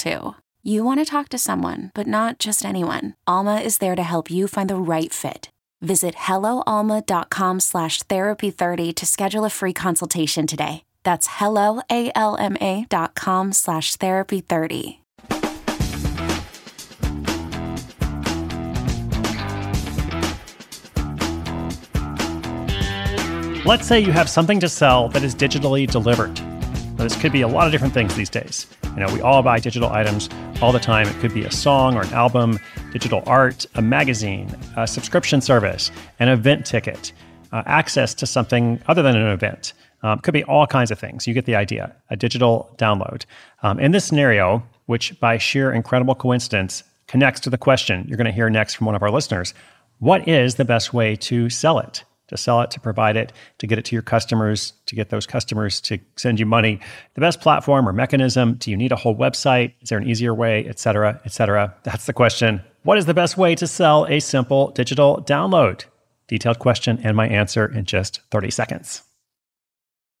too. You want to talk to someone, but not just anyone. Alma is there to help you find the right fit. Visit helloalma.com slash therapy30 to schedule a free consultation today. That's helloalma.com slash therapy30. Let's say you have something to sell that is digitally delivered. Now, this could be a lot of different things these days. You know, we all buy digital items all the time. It could be a song or an album, digital art, a magazine, a subscription service, an event ticket, uh, access to something other than an event. Um, could be all kinds of things. You get the idea. A digital download. Um, in this scenario, which by sheer incredible coincidence connects to the question you're going to hear next from one of our listeners, what is the best way to sell it? To sell it, to provide it, to get it to your customers, to get those customers to send you money. The best platform or mechanism, do you need a whole website? Is there an easier way, et cetera, et cetera? That's the question. What is the best way to sell a simple digital download? Detailed question and my answer in just 30 seconds.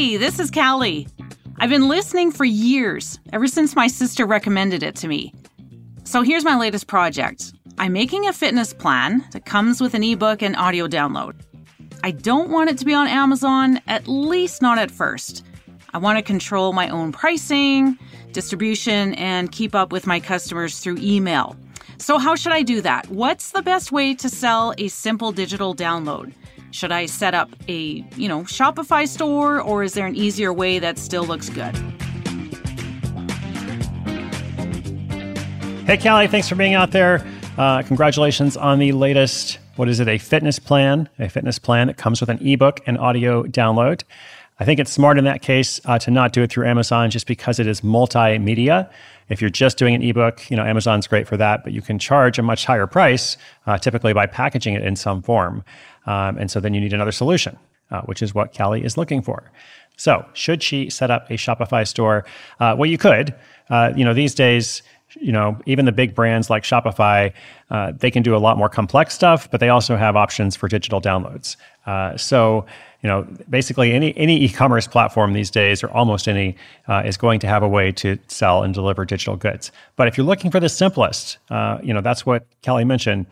Hey, this is Callie. I've been listening for years, ever since my sister recommended it to me. So here's my latest project. I'm making a fitness plan that comes with an ebook and audio download. I don't want it to be on Amazon, at least not at first. I want to control my own pricing, distribution, and keep up with my customers through email. So, how should I do that? What's the best way to sell a simple digital download? Should I set up a, you know, Shopify store or is there an easier way that still looks good? Hey, Callie, thanks for being out there. Uh, congratulations on the latest, what is it, a fitness plan, a fitness plan that comes with an ebook and audio download. I think it's smart in that case uh, to not do it through Amazon just because it is multimedia. If you're just doing an ebook, you know Amazon's great for that, but you can charge a much higher price, uh, typically by packaging it in some form. Um, and so then you need another solution, uh, which is what Callie is looking for. So, should she set up a Shopify store? Uh, well, you could. Uh, you know, these days, you know, even the big brands like Shopify, uh, they can do a lot more complex stuff, but they also have options for digital downloads. Uh, so, you know, basically any any e-commerce platform these days, or almost any, uh, is going to have a way to sell and deliver digital goods. But if you're looking for the simplest, you know, that's what Callie mentioned.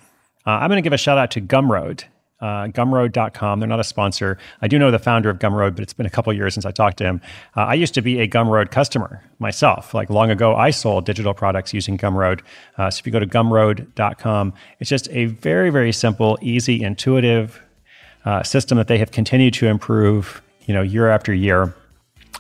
I'm going to give a shout out to Gumroad uh, gumroad.com. They're not a sponsor. I do know the founder of Gumroad, but it's been a couple years since I talked to him. Uh, I used to be a Gumroad customer myself. Like long ago, I sold digital products using Gumroad. Uh, so if you go to gumroad.com, it's just a very, very simple, easy, intuitive uh, system that they have continued to improve, you know, year after year.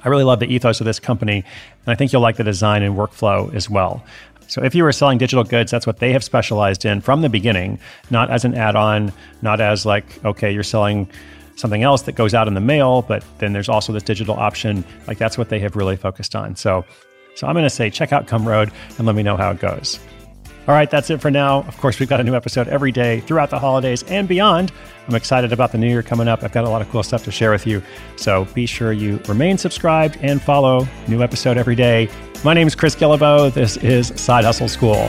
I really love the ethos of this company, and I think you'll like the design and workflow as well. So if you were selling digital goods, that's what they have specialized in from the beginning, not as an add on, not as like, okay, you're selling something else that goes out in the mail, but then there's also this digital option. Like that's what they have really focused on. So, so I'm going to say check out Gumroad and let me know how it goes. All right, that's it for now. Of course, we've got a new episode every day throughout the holidays and beyond. I'm excited about the new year coming up. I've got a lot of cool stuff to share with you. So be sure you remain subscribed and follow. New episode every day. My name is Chris Guillebeau. This is Side Hustle School.